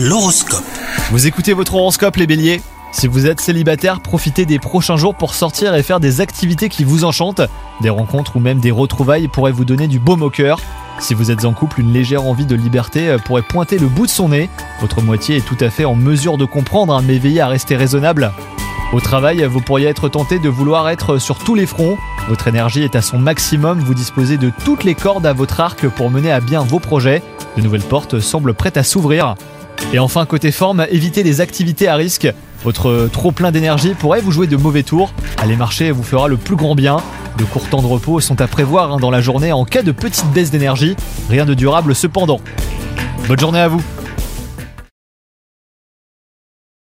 L'horoscope. Vous écoutez votre horoscope les béliers Si vous êtes célibataire, profitez des prochains jours pour sortir et faire des activités qui vous enchantent. Des rencontres ou même des retrouvailles pourraient vous donner du baume au cœur. Si vous êtes en couple, une légère envie de liberté euh, pourrait pointer le bout de son nez. Votre moitié est tout à fait en mesure de comprendre, hein, mais veillez à rester raisonnable. Au travail, vous pourriez être tenté de vouloir être sur tous les fronts. Votre énergie est à son maximum, vous disposez de toutes les cordes à votre arc pour mener à bien vos projets. De nouvelles portes semblent prêtes à s'ouvrir. Et enfin, côté forme, évitez les activités à risque. Votre trop plein d'énergie pourrait vous jouer de mauvais tours. Aller marcher vous fera le plus grand bien. De courts temps de repos sont à prévoir hein, dans la journée en cas de petite baisse d'énergie. Rien de durable cependant. Bonne journée à vous